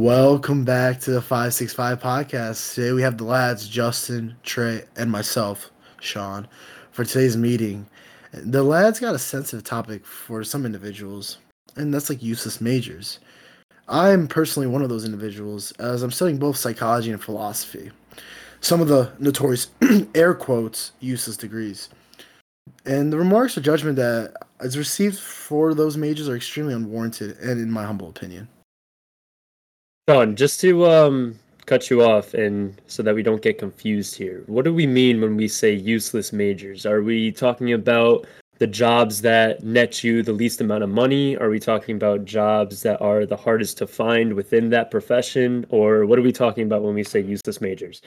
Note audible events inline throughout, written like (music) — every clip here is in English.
Welcome back to the 565 podcast. Today we have the lads, Justin, Trey, and myself, Sean, for today's meeting. The lads got a sensitive topic for some individuals, and that's like useless majors. I'm personally one of those individuals, as I'm studying both psychology and philosophy. Some of the notorious (clears throat) air quotes useless degrees. And the remarks or judgment that is received for those majors are extremely unwarranted, and in my humble opinion. Sean, just to um, cut you off, and so that we don't get confused here, what do we mean when we say useless majors? Are we talking about the jobs that net you the least amount of money? Are we talking about jobs that are the hardest to find within that profession? Or what are we talking about when we say useless majors?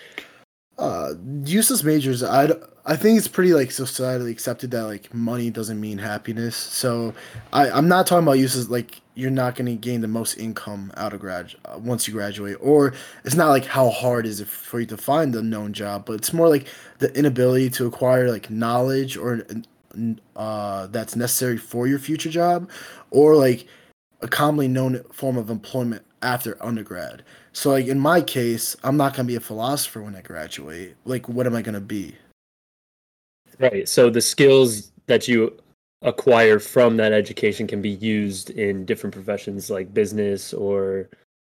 Uh, useless majors. I I think it's pretty like societally accepted that like money doesn't mean happiness. So I I'm not talking about useless like you're not going to gain the most income out of grad uh, once you graduate, or it's not like how hard is it for you to find a known job, but it's more like the inability to acquire like knowledge or uh that's necessary for your future job, or like a commonly known form of employment after undergrad. So like in my case, I'm not gonna be a philosopher when I graduate. Like what am I gonna be? Right. So the skills that you acquire from that education can be used in different professions like business or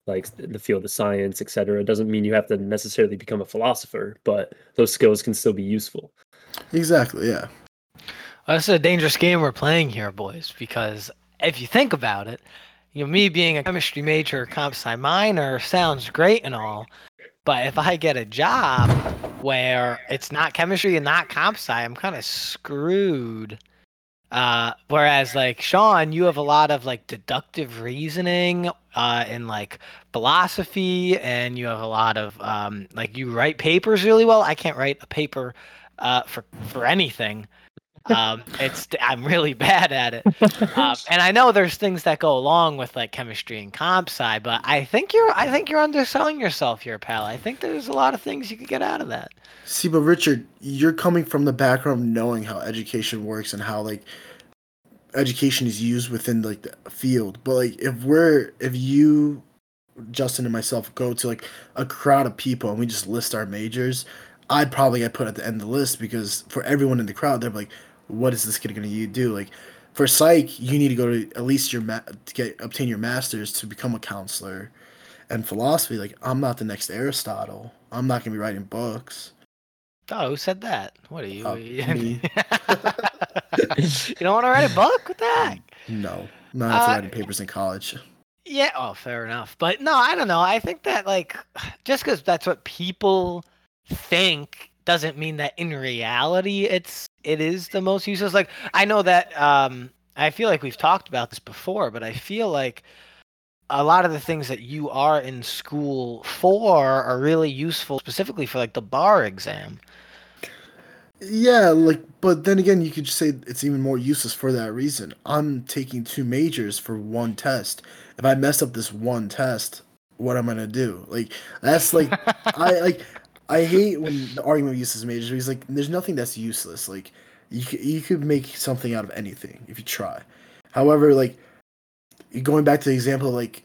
like the field of science, etc. It doesn't mean you have to necessarily become a philosopher, but those skills can still be useful. Exactly, yeah. Well, this is a dangerous game we're playing here, boys, because if you think about it, you know, me being a chemistry major, comp sci minor sounds great and all, but if I get a job where it's not chemistry and not comp sci, I'm kind of screwed. Uh, whereas like Sean, you have a lot of like deductive reasoning uh, and like philosophy, and you have a lot of um, like you write papers really well. I can't write a paper uh, for for anything. Um, it's I'm really (laughs) bad at it, um, (laughs) and I know there's things that go along with like chemistry and comp sci, but I think you're I think you're underselling yourself here, pal. I think there's a lot of things you could get out of that. See, but Richard, you're coming from the background knowing how education works and how like education is used within like the field. But like if we're if you Justin and myself go to like a crowd of people and we just list our majors, I'd probably get put at the end of the list because for everyone in the crowd, they're like, what is this kid going to do? Like for psych, you need to go to at least your ma- to get obtain your master's to become a counselor. And philosophy, like I'm not the next Aristotle. I'm not going to be writing books. Oh, who said that? What are you? Uh, (laughs) me. you don't want to write a book? What the heck? No, not after uh, writing papers in college. Yeah, oh, fair enough. But no, I don't know. I think that like (sighs) just because that's what people think doesn't mean that in reality it's it is the most useless. Like I know that um I feel like we've talked about this before, but I feel like a lot of the things that you are in school for are really useful specifically for like the bar exam. Yeah, like but then again you could just say it's even more useless for that reason. I'm taking two majors for one test. If I mess up this one test, what am I gonna do? Like that's like I like I hate when the argument of uses majors. He's like, there's nothing that's useless. Like, you could, you could make something out of anything if you try. However, like going back to the example, of, like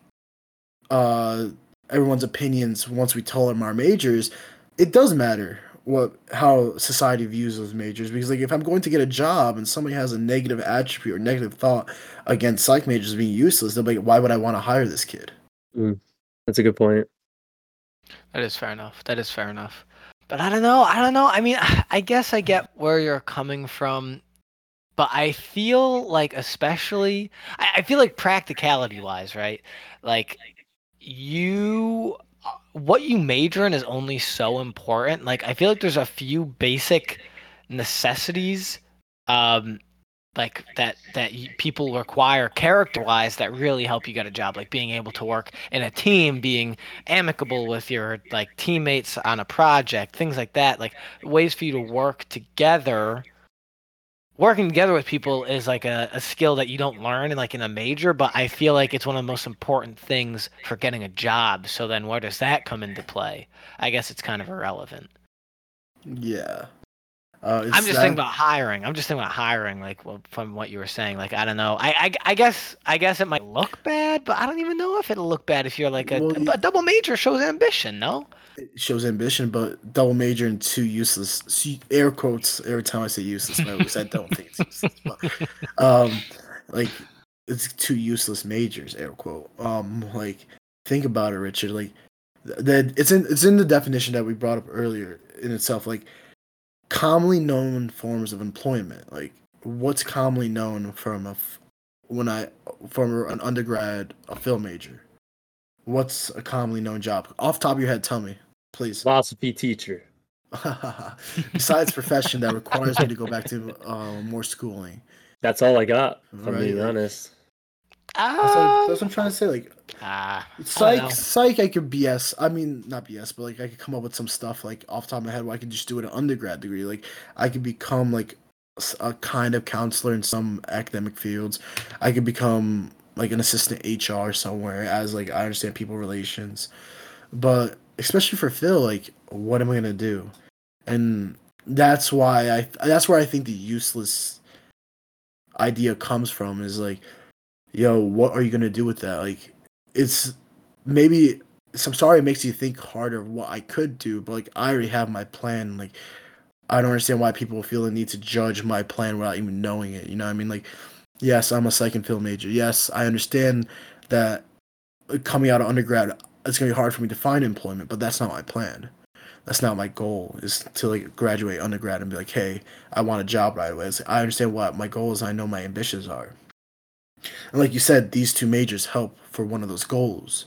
uh, everyone's opinions once we tell them our majors, it does matter what how society views those majors because like if I'm going to get a job and somebody has a negative attribute or negative thought against psych majors being useless, they'll be like, why would I want to hire this kid? Mm, that's a good point. That is fair enough. That is fair enough. But I don't know. I don't know. I mean, (sighs) I guess I get where you're coming from, but I feel like, especially, I, feel like practicality wise, right? Like, you, what you major in is only so important. Like, I feel like there's a few basic necessities um, like that that people require character wise that really help you get a job like being able to work in a team being amicable with your like teammates on a project things like that like ways for you to work together. Working together with people is like a, a skill that you don't learn in like in a major but i feel like it's one of the most important things for getting a job. So then where does that come into play? I guess it's kind of irrelevant. Yeah Uh, I'm just that- thinking about hiring. I'm just thinking about hiring, like well, from what you were saying. Like I don't know. I, I I guess I guess it might look bad, but I don't even know if it'll look bad if you're like a, Well, a, double major shows ambition. No. it shows ambition, but double major and two useless air quotes every time I say useless, because I don't think it's useless. But, (laughs) um, like it's two useless majors, air quote. Um, like think about it, Richard. Like that it's in it's in the definition that we brought up earlier in itself. Like commonly known forms of employment. Like what's commonly known from a f- when I from an undergrad a Phil major. What's a commonly known job? Off top of your head, tell me, please. Philosophy teacher. (laughs) Besides profession that requires me to go back to uh, more schooling. That's all I got. If I'm being like- honest. That's what, that's what I'm trying to say. Like Ah. I don't psych, psych, I could BS. I mean, not BS, but like I could come up with some stuff like off the top of my head where I could just do it an undergrad degree. Like I could become like a kind of counselor in some academic fields. I could become like an assistant HR somewhere as like I understand people relations. But especially for Phil, like what am I gonna do? And that's why I that's where I think the useless idea comes from is like yo, what are you gonna do with that? Like, it's maybe. So I'm sorry, it makes you think harder of what I could do, but like I already have my plan. Like, I don't understand why people feel the need to judge my plan without even knowing it. You know, what I mean, like, yes, I'm a psych and Phil major. Yes, I understand that coming out of undergrad, it's gonna be hard for me to find employment, but that's not my plan. That's not my goal. Is to like graduate undergrad and be like, hey, I want a job right away. Like, I understand what my goals. I know my ambitions are. And like you said, these two majors help for one of those goals.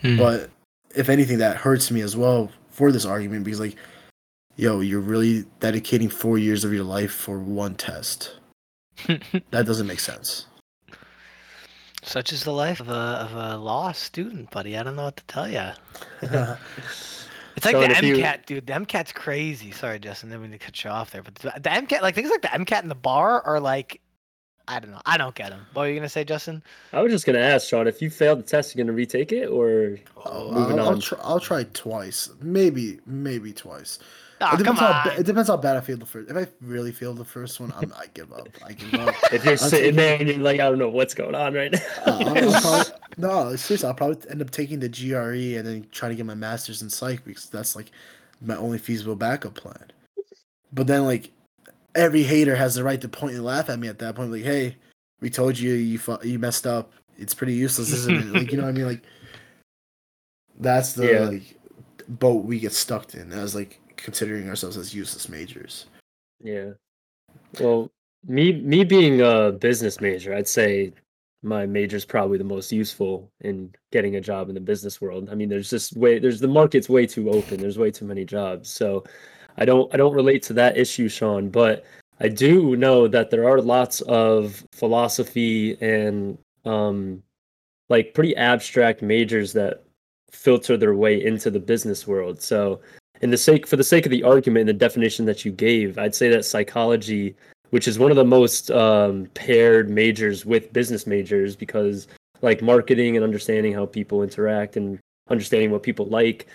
Hmm. But if anything, that hurts me as well for this argument because, like, yo, you're really dedicating four years of your life for one test. (laughs) That doesn't make sense. Such is the life of a of a law student, buddy. I don't know what to tell you. (laughs) It's like So the if you- MCAT, dude. The MCAT's crazy. Sorry, Justin. Didn't mean to cut you off there, but the, the MCAT, like things like the MCAT and the bar are like, I don't know. I don't get them. What were you gonna say, Justin? I was just gonna ask Sean if you failed the test, you're gonna retake it, or Oh, Moving I'll, I'll, on. try, I'll try twice, maybe, maybe twice. Oh, it depends come how on. it depends how bad I feel the first. If I really failed the first one, I'm, I give up. I give up. (laughs) if you're I'll sitting take- there and you're like, I don't know what's going on right Uh, now. I'll, I'll probably, (laughs) no, seriously, I'll probably end up taking the GRE and then trying to get my master's in psych because that's like my only feasible backup plan. But then, like, every hater has the right to point and laugh at me at that point. Like, hey, we told you you fu- you messed up. It's pretty useless, isn't it? Like, you know what I mean? Like, that's the Yeah. like boat we get stuck in as like considering ourselves as useless majors. Yeah. Well, me me being a business major, I'd say my major is probably the most useful in getting a job in the business world. I mean, there's just way there's the market's way too open. There's way too many jobs. So I don't I don't relate to that issue, Sean, but I do know that there are lots of philosophy and um like pretty abstract majors that filter their way into the business world. So in the sake for the sake of the argument and the definition that you gave, I'd say that psychology, which is one of the most um, paired majors with business majors, because like marketing and understanding how people interact and understanding what people like,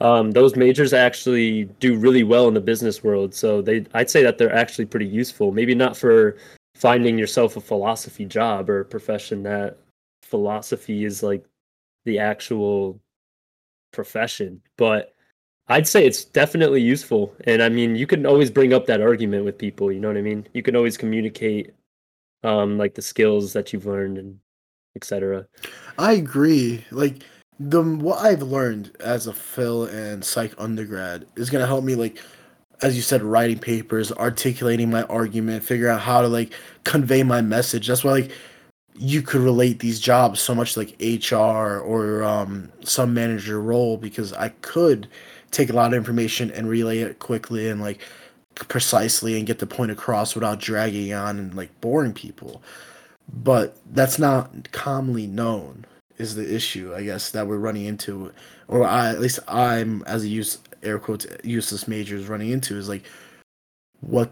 um, those majors actually do really well in the business world. So they, I'd say that they're actually pretty useful. Maybe not for finding yourself a philosophy job or a profession that philosophy is like the actual profession, but I'd say it's definitely useful. And I mean, you can always bring up that argument with people, you know what I mean? You can always communicate um like the skills that you've learned and etc. I agree. Like the what I've learned as a Phil and Psych undergrad is gonna help me like as you said, writing papers, articulating my argument, figure out how to like convey my message. That's why like you could relate these jobs so much like HR or um, some manager role because I could take a lot of information and relay it quickly and like precisely and get the point across without dragging on and like boring people. But that's not commonly known is the issue, I guess, that we're running into, or I at least I'm as a use air quotes useless major is running into is like what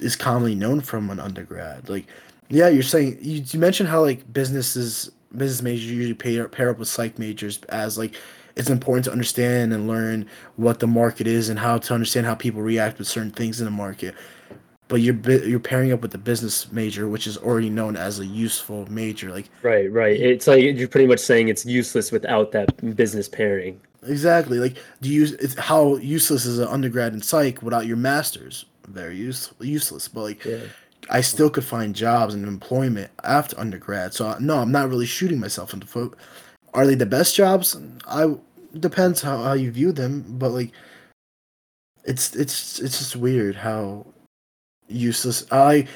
is commonly known from an undergrad. Like, yeah, you're saying you, you mentioned how like businesses business majors usually pair pair up with psych majors as like it's important to understand and learn what the market is and how to understand how people react with certain things in the market. But you're you're pairing up with the business major, which is already known as a useful major. Like Right, right. It's like you're pretty much saying it's useless without that business pairing. exactly, like do you it's how useless is an undergrad in psych without your masters? Very use, useless. But like Yeah. I still could find jobs and employment after undergrad. So uh, no, I'm not really shooting myself in the foot. Are they the best jobs? I depends how, how you view them, but like it's it's it's just weird how useless I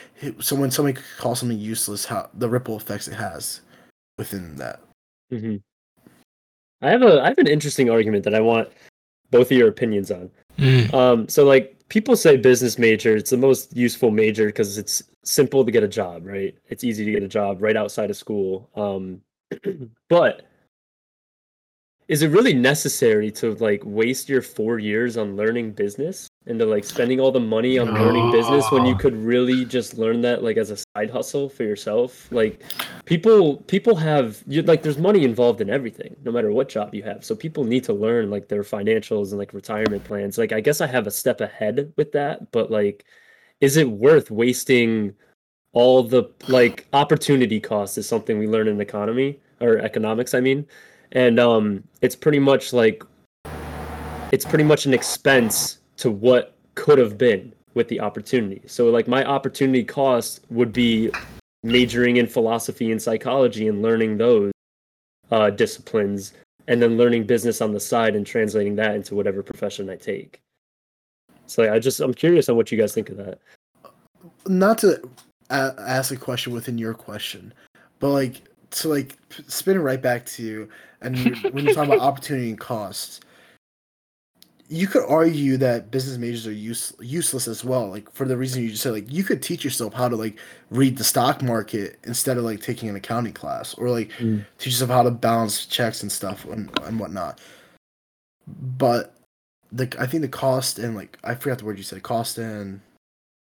so when somebody calls something useless, how the ripple effects it has within that. hmm I have a I have an interesting argument that I want both of your opinions on. Mm. Um, so like people say business major, it's the most useful major because it's simple to get a job, right? It's easy to get a job right outside of school. Um, (clears throat) but is it really necessary to like waste your four years on learning business and to like spending all the money on learning business when you could really just learn that like as a side hustle for yourself? Like people people have you like there's money involved in everything no matter what job you have. So people need to learn like their financials and like retirement plans. Like i guess i have a step ahead with that but like is it worth wasting all the like opportunity cost is something we learn in economy or economics i mean. And um it's pretty much like it's pretty much an expense to what could have been with the opportunity so like my opportunity cost would be majoring in philosophy and psychology and learning those uh, disciplines and then learning business on the side and translating that into whatever profession I take. So I just I'm curious on what you guys think of that. Not to a- ask a question within your question, but like to like spin it right back to you, and (laughs) when you're talking about opportunity and costs, you could argue that business majors are use, useless as well. Like for the reason you just said, like you could teach yourself how to like read the stock market instead of like taking an accounting class, or like Mm. teach yourself how to balance checks and stuff and, and whatnot. But the I think the cost and like I forgot the word you said, cost and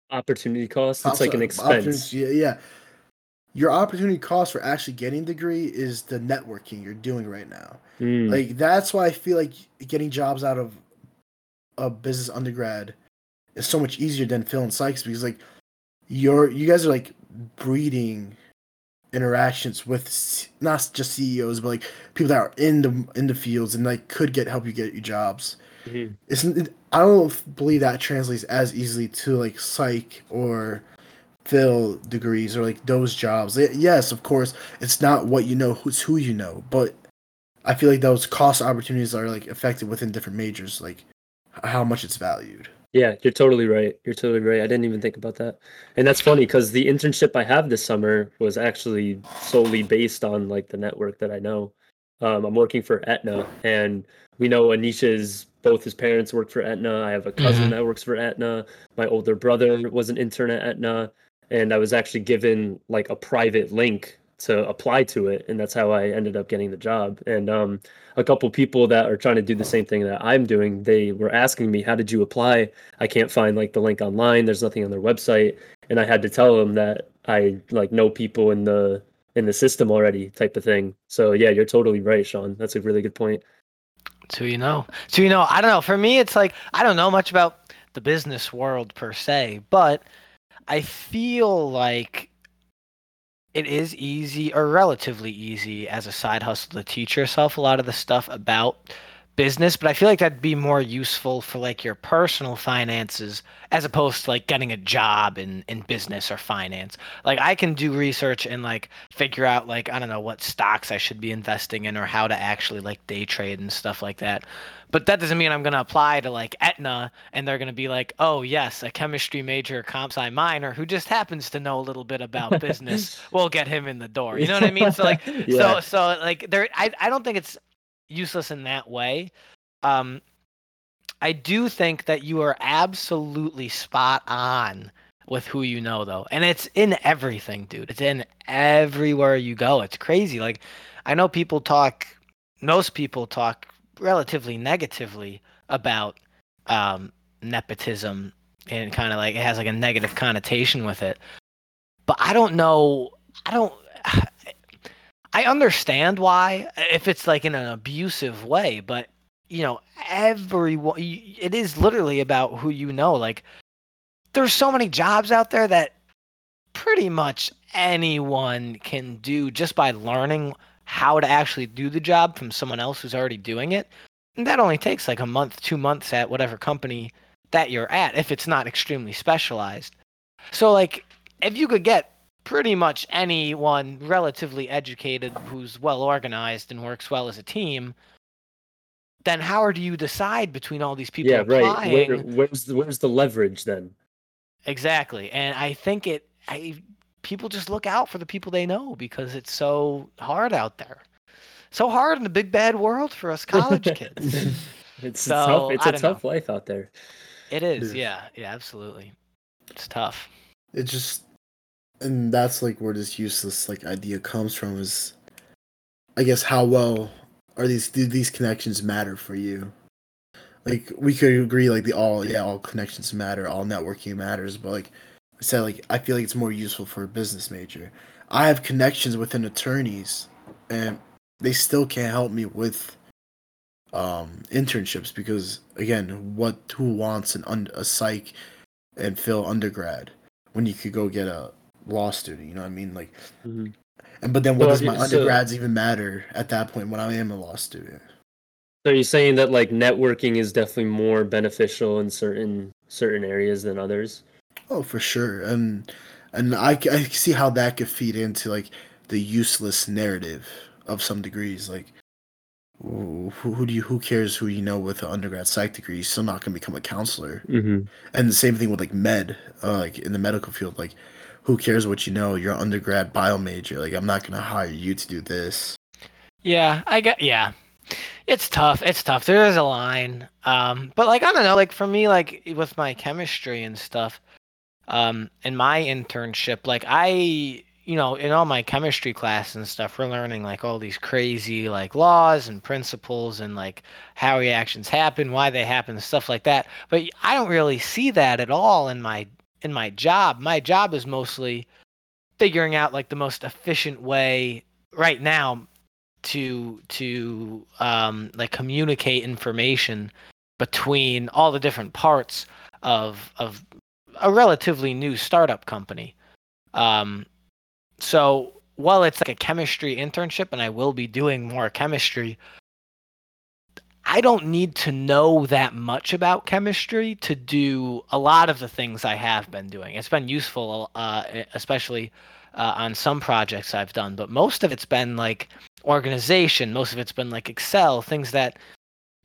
Opportunity cost, it's like an expense. Yeah, yeah. Your opportunity cost for actually getting a degree is the networking you're doing right now. Mm, Like that's why I feel like getting jobs out of a business undergrad is so much easier than Phil and psychs because like you're you guys are like breeding interactions with not just CEOs but like people that are in the in the fields and like could get help you get your jobs. mhm. Isn't it, I don't believe that translates as easily to like psych or Phil degrees or like those jobs. Yes, of course, it's not what you know, who's who you know, but I feel like those cost opportunities are like affected within different majors, like how much it's valued. Yeah, you're totally right. You're totally right. I didn't even think about that. And that's funny because the internship I have this summer was actually solely based on like the network that I know. Um, I'm working for Aetna, and we know Anisha's both his parents work for Aetna. I have a cousin Mhm. that works for Aetna. My older brother was an intern at Aetna, and I was actually given like a private link to apply to it, and that's how I ended up getting the job. And um, a couple people that are trying to do the same thing that I'm doing, they were asking me, "How did you apply?" I can't find like the link online. There's nothing on their website, and I had to tell them that I like know people in the in the system already, type of thing. So yeah, you're totally right, Sean. That's a really good point. So you know. So you know, I don't know. For me it's like I don't know much about the business world per se, but I feel like it is easy or relatively easy as a side hustle to teach yourself a lot of the stuff about business, but I feel like that'd be more useful for like your personal finances as opposed to like getting a job in in business or finance. Like I can do research and like figure out like I don't know what stocks I should be investing in or how to actually like day trade and stuff like that. But that doesn't mean I'm gonna apply to like Aetna and they're gonna be like, oh yes, a chemistry major comp sci minor who just happens to know a little bit about business. (laughs) we'll get him in the door. You know what I mean? So like (laughs) yeah. so so like there I, I don't think it's useless in that way. Um i do think that you are absolutely spot on with who you know though and it's in everything dude. It's in everywhere you go. It's crazy. Like i know people talk most people talk relatively negatively about um nepotism and kind of like it has like a negative connotation with it. But i don't know i don't I understand why if it's like in an abusive way, but you know, everyone it is literally about who you know. Like there's so many jobs out there that pretty much anyone can do just by learning how to actually do the job from someone else who's already doing it. And that only takes like a month, two months at whatever company that you're at, if it's not extremely specialized. So, like, if you could get pretty much anyone relatively educated who's well organized and works well as a team, then how do you decide between all these people yeah, right. Where, where's the, where's the leverage then? Exactly, and I think it. I people just look out for the people they know because it's so hard out there, so hard in the big bad world for us college (laughs) kids. it's So, tough. It's I a don't tough life out there. It is, Yeah. yeah, yeah, absolutely. It's tough. it just and that's like where this useless like idea comes from is i guess how well are these do these connections matter for you? Like we could agree like the all yeah all connections matter all networking matters but like i said like i feel like it's more useful for a business major. I have connections within attorneys and they still can't help me with um internships because again what who wants an un, a psych and Phil undergrad when you could go get a law student you know what i mean like Mhm. and but then what Well, does my so- undergrads even matter at that point when i am a law student So you're saying that like networking is definitely more beneficial in certain certain areas than others? Oh, for sure, and and I I see how that could feed into like the useless narrative of some degrees. Like, who, who do you who cares who you know with an undergrad psych degree? You're still not gonna become a counselor. Mm-hmm. And the same thing with like med, uh, like in the medical field. Like, who cares what you know? You're an undergrad bio major. Like, I'm not gonna hire you to do this. Yeah, I get. Yeah, it's tough. It's tough. There is a line. Um, but like I don't know. Like for me, like with my chemistry and stuff, um, in my internship, like I, you know, in all my chemistry class and stuff, we're learning like all these crazy like laws and principles and like how reactions happen, why they happen, stuff like that. But I don't really see that at all in my in my job. My job is mostly figuring out like the most efficient way right now to to um, like communicate information between all the different parts of of a relatively new startup company. Um, so while it's like a chemistry internship, and I will be doing more chemistry, I don't need to know that much about chemistry to do a lot of the things I have been doing. It's been useful, uh, especially uh, on some projects I've done, but most of it's been like organization. Most of it's been like Excel, things that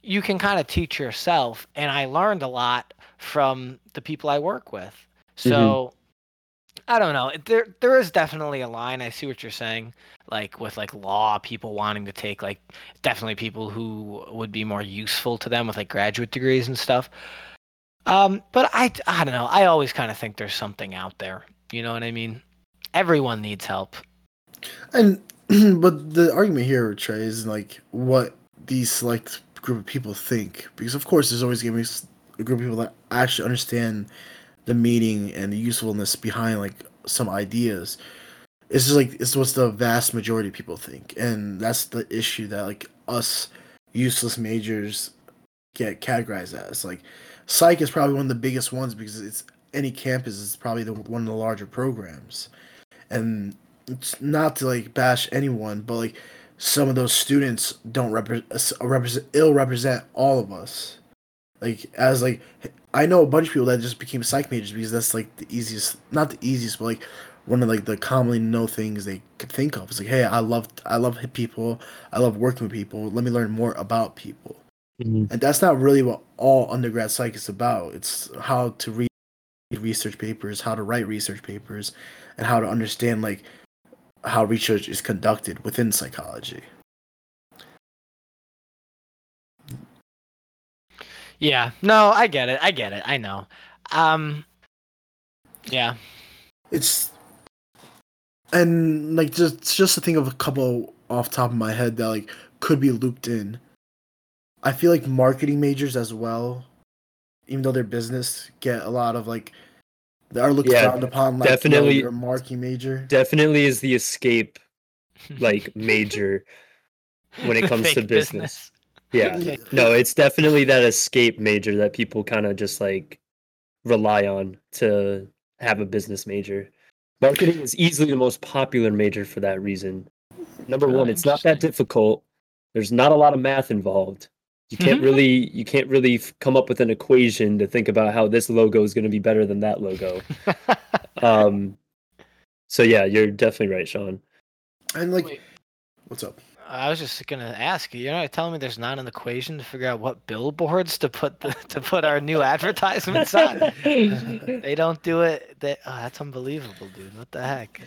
you can kind of teach yourself. And I learned a lot from the people I work with. So I don't know. There there is definitely a line. I see what you're saying. Like with like law, people wanting to take like definitely people who would be more useful to them with like graduate degrees and stuff. Um, but I I don't know. I always kind of think there's something out there. You know what I mean? Everyone needs help. And (clears throat) but the argument here, Trey, is like what these select group of people think, because of course there's always gonna be a group of people that actually understand the meaning and the usefulness behind like some ideas. It's just like it's what's the vast majority of people think, and that's the issue that like us useless majors get categorized as. Like psych is probably one of the biggest ones because it's any campus is probably the one of the larger programs, and it's not to like bash anyone, but like some of those students don't represent uh, represent ill represent all of us. Like as like I know a bunch of people that just became psych majors because that's like the easiest, not the easiest, but like one of like the commonly know things they could think of. It's like, hey, I love I love people, I love working with people. Let me learn more about people. Mm-hmm. And that's not really what all undergrad psych is about. It's how to read research papers, how to write research papers, and how to understand like how research is conducted within psychology. Yeah. No, I get it. I get it. I know. Um. Yeah. It's and like just just to think of a couple off top of my head that like could be looped in. I feel like marketing majors as well, even though they're business, get a lot of like they are looked Yeah, frowned upon. Like, definitely- yo, you're a marketing major. Definitely is the escape (laughs) like major when it comes to Fake business. (laughs) Yeah. No, it's definitely that escape major that people kind of just like rely on to have a business major. Marketing is easily the most popular major for that reason. Number one, it's not that difficult. There's not a lot of math involved. You can't Mhm. really you can't really f- come up with an equation to think about how this logo is going to be better than that logo. (laughs) Um, so yeah, you're definitely right, Sean. And like, Wait. what's up? I was just gonna ask you. You're not telling me there's not an equation to figure out what billboards to put the, to put our new advertisements on. (laughs) they don't do it. They, oh, that's unbelievable, dude. What the heck?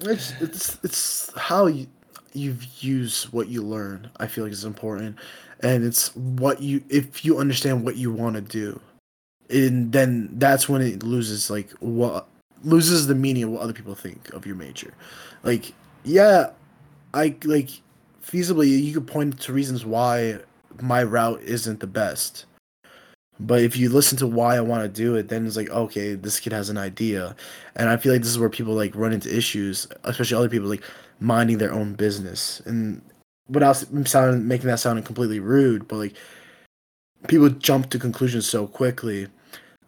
It's it's it's how you you use what you learn. I feel like is important, and it's what you if you understand what you want to do, and then that's when it loses like what loses the meaning of what other people think of your major. Like yeah, I like feasibly you could point to reasons why my route isn't the best. But if you listen to why I want to do it, then it's like, okay, this kid has an idea. And I feel like this is where people like run into issues, especially other people like minding their own business. And without sounding making that sound completely rude, but like people jump to conclusions so quickly.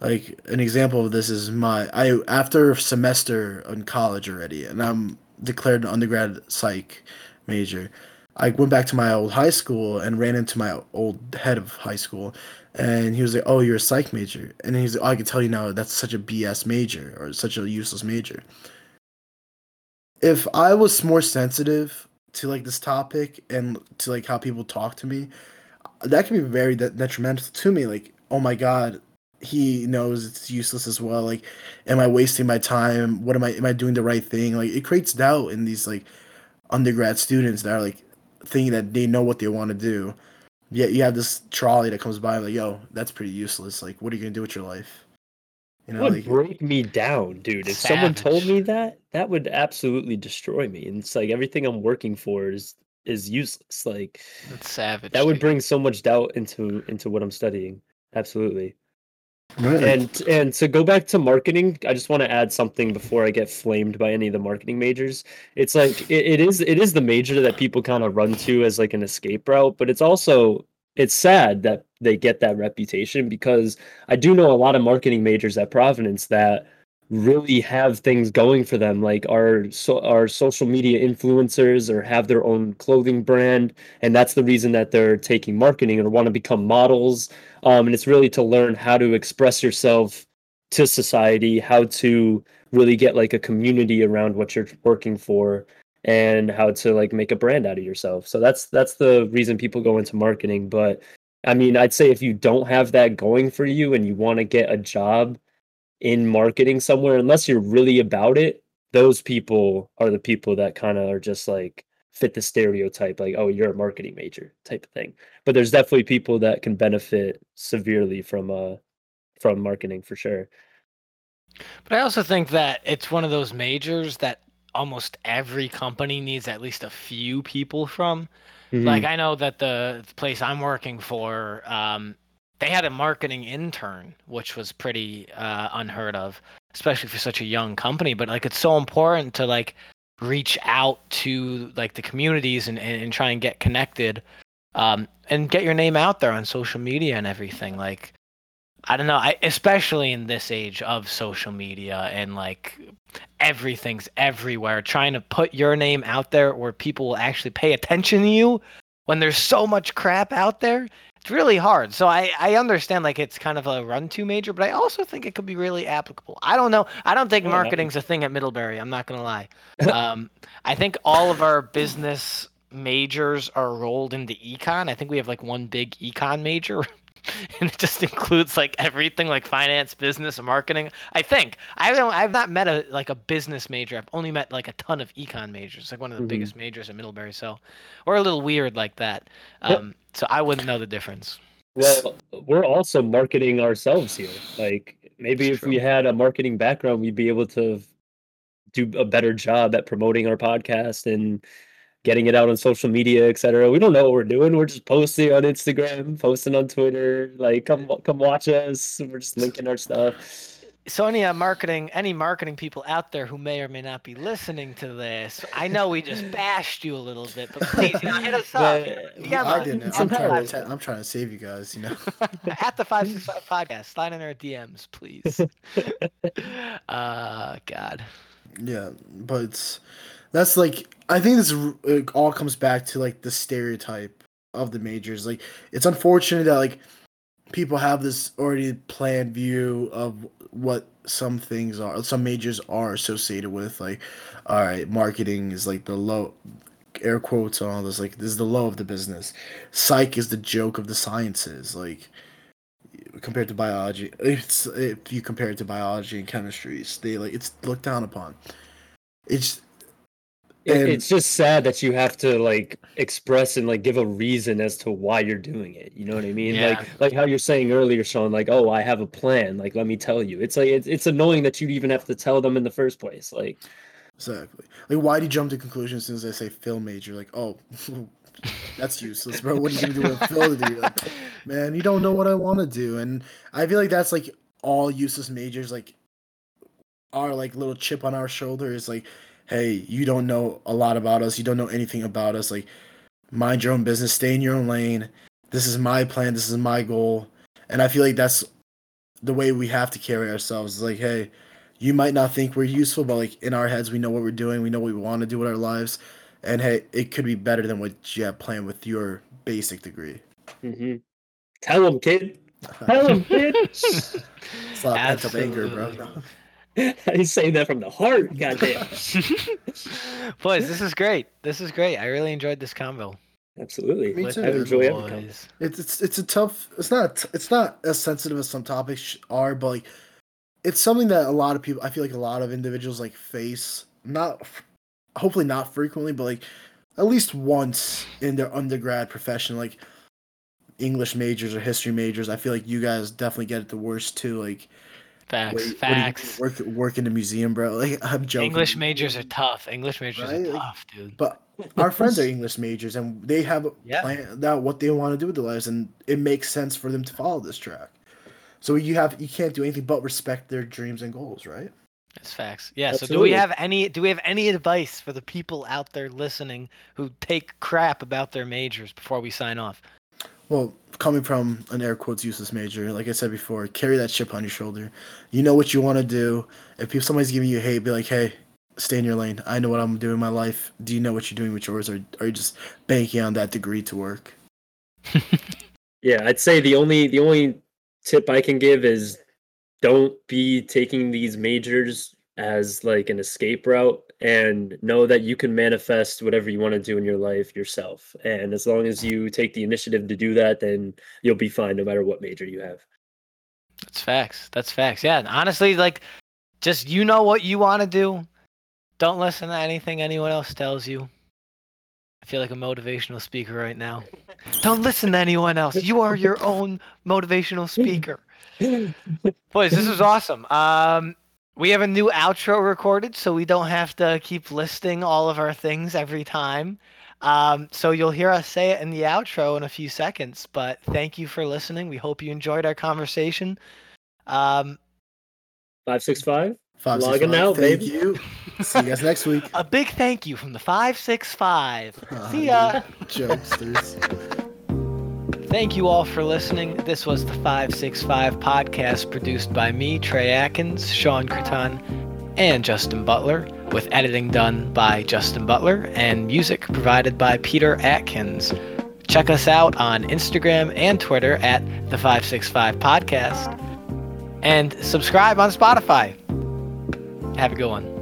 Like an example of this is my I after a semester in college already, and I'm declared an undergrad psych major. I went back to my old high school and ran into my old head of high school, and he was like, "Oh, you're a psych major," and he's like, "Oh, I can tell you now that's such a BS major or such a useless major." If I was more sensitive to like this topic and to like how people talk to me, that can be very de- detrimental to me. Like, oh my god, he knows it's useless as well. Like, am I wasting my time? What am I? Am I doing the right thing? Like, it creates doubt in these like undergrad students that are like thinking that they know what they want to do. Yet you have this trolley that comes by like, yo, that's pretty useless. Like, what are you gonna do with your life? You That know, would like, break me down, dude. If someone told me that, that would absolutely destroy me. And it's like everything I'm working for is is useless. Like That's savage. that would bring so much doubt into into what I'm studying. Absolutely. Right, And and to go back to marketing, I just want to add something before I get flamed by any of the marketing majors. It's like it, it is it is the major that people kind of run to as like an escape route, but it's also it's sad that they get that reputation because I do know a lot of marketing majors at Providence that really have things going for them like are so are social media influencers or have their own clothing brand and that's the reason that they're taking marketing or want to become models. Um, and it's really to learn how to express yourself to society how to really get like a community around what you're working for and how to like make a brand out of yourself. So that's that's the reason people go into marketing. But i mean i'd say if you don't have that going for you and you want to get a job in marketing somewhere unless you're really about it those people are the people that kind of are just like fit the stereotype like oh you're a marketing major type of thing but there's definitely people that can benefit severely from uh from marketing for sure But I also think that it's one of those majors that almost every company needs at least a few people from. Like Mhm. I know that the place I'm working for, um, they had a marketing intern, which was pretty uh, unheard of, especially for such a young company. But like, it's so important to like reach out to like the communities and, and, and try and get connected, um, and get your name out there on social media and everything. Like, I don't know, I, especially in this age of social media and like everything's everywhere, trying to put your name out there where people will actually pay attention to you when there's so much crap out there. It's really hard. So I, I understand like it's kind of a run to major, but I also think it could be really applicable. I don't know. I don't think Yeah. marketing's a thing at Middlebury. I'm not gonna lie. (laughs) um, I think all of our business majors are rolled into econ. I think we have like one big econ major. (laughs) (laughs) and it just includes like everything like finance, business, marketing. I think I don't. I've not met a like a business major. I've only met like a ton of econ majors. Like one of the Mhm. biggest majors at Middlebury. So we're a little weird like that. Yep. Um, so I wouldn't know the difference. well we're also marketing ourselves here like maybe if we had a marketing background we'd be able to do a better job at promoting our podcast and getting it out on social media etc we don't know what we're doing we're just posting on instagram posting on twitter like come come watch us we're just linking our stuff so any uh, marketing, any marketing people out there who may or may not be listening to this, I know we just bashed you a little bit, but please you know, hit us up. But- You got I didn't. I'm trying, to, I'm trying to save you guys. You know. (laughs) at the five six five podcast. Slide in our DMs, please. (laughs) uh, God. Yeah, but it's, that's like I think this all comes back to like the stereotype of the majors. Like it's unfortunate that like people have this already planned view of what some things are, some majors are associated with. Like, all right, marketing is like the low, air quotes on all this. Like this is the low of the business. Psych is the joke of the sciences. Like compared to biology it's if you compare it to biology and chemistries they like it's looked down upon it's It- And- it's just sad that you have to like express and like give a reason as to why you're doing it. You know what I mean? Yeah. Like like how you're saying earlier, Sean. Like, oh, I have a plan. Like, let me tell you. It's like it's, it's annoying that you even have to tell them in the first place. Like, exactly like why do you jump to conclusions as soon as i say Phil major like oh (laughs) that's useless bro what are you gonna do with a Phil degree like man you don't know what i want to do and i feel like that's like all useless majors like our like little chip on our shoulder is like hey you don't know a lot about us. You don't know anything about us. Like mind your own business. Stay in your own lane. This is my plan. This is my goal. And i feel like that's the way we have to carry ourselves. It's like hey you might not think we're useful but like in our heads we know what we're doing. We know what we want to do with our lives. And hey it could be better than what you have planned with your basic degree. Mhm. tell them, kid. (laughs) Tell them, kid. it's a lot of pent-up anger bro. Absolutely. (laughs) I say that from the heart. (laughs) Goddamn. (laughs) Boys, this is great. This is great. I really enjoyed this combo. Absolutely. Me too. I the enjoy every combo. It's it's it's a tough. It's not it's not as sensitive as some topics are, but like it's something that a lot of people. I feel like a lot of individuals like face. Not hopefully not frequently, but like at least once in their undergrad profession, like English majors or history majors. I feel like you guys definitely get it the worst too. Like Facts. what do you- what do you facts. work work in a museum, bro. (laughs) Like I'm joking. English majors are tough. English majors Right? are tough, dude. But our (laughs) friends are English majors, and they have Yeah. planned out what they want to do with their lives, and it makes sense for them to follow this track. So you have you can't do anything but respect their dreams and goals, right? That's facts. Yeah. So do we have any do we have any advice for the people out there listening who take crap about their majors before we sign off? Well, coming from an air quotes useless major, like I said before, carry that chip on your shoulder. You know what you want to do. If people, somebody's giving you hate, be like, hey, stay in your lane. I know what I'm doing in my life. Do you know what you're doing with yours, or are you just banking on that degree to work? (laughs) Yeah, I'd say the only the only tip I can give is don't be taking these majors as like an escape route and know that you can manifest whatever you want to do in your life yourself. And as long as you take the initiative to do that, then you'll be fine no matter what major you have. That's facts. That's facts. Yeah. Honestly, like just you know what you want to do. Don't listen to anything anyone else tells you. I feel like a motivational speaker right now. Don't listen to anyone else. You are your own motivational speaker. (laughs) Boys, this is awesome. Um, we have a new outro recorded, so we don't have to keep listing all of our things every time. Um, so you'll hear us say it in the outro in a few seconds. But thank you for listening. We hope you enjoyed our conversation. Um, Five six five. Five, six, Logging five. out, Thank baby. you. See you guys next week. (laughs) a big thank you from the 565. Ah, See ya. Jokesters. Thank you all for listening. This was the 565 podcast produced by me, Trey Atkins, Sean Creton, and Justin Butler, with editing done by Justin Butler and music provided by Peter Atkins. Check us out on Instagram and Twitter at the 565 podcast and subscribe on Spotify. Have a good one.